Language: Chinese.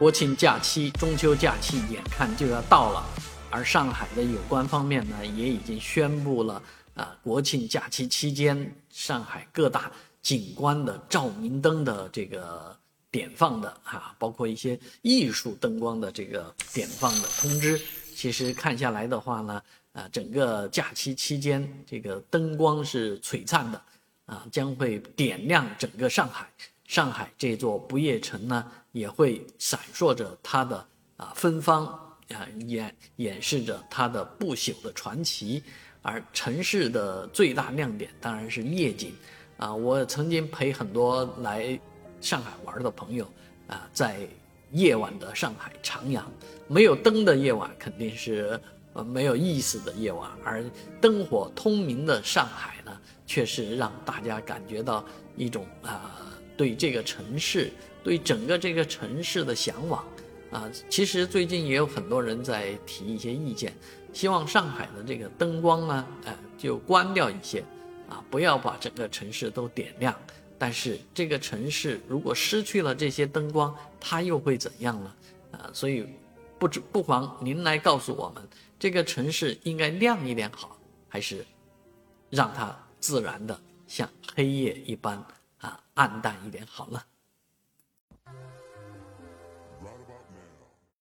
国庆假期、中秋假期眼看就要到了，而上海的有关方面呢，也已经宣布了啊，国庆假期期间，上海各大景观的照明灯的这个点放的啊，包括一些艺术灯光的这个点放的通知。其实看下来的话呢，啊，整个假期期间，这个灯光是璀璨的，啊，将会点亮整个上海。上海这座不夜城呢，也会闪烁着它的啊芬芳啊，演演示着它的不朽的传奇。而城市的最大亮点当然是夜景啊！我曾经陪很多来上海玩的朋友啊，在夜晚的上海徜徉。没有灯的夜晚肯定是呃没有意思的夜晚，而灯火通明的上海呢，却是让大家感觉到一种啊。对这个城市，对整个这个城市的向往，啊，其实最近也有很多人在提一些意见，希望上海的这个灯光呢，呃，就关掉一些，啊，不要把整个城市都点亮。但是这个城市如果失去了这些灯光，它又会怎样呢？啊，所以不知不妨您来告诉我们，这个城市应该亮一点好，还是让它自然的像黑夜一般？啊，暗淡一点好了。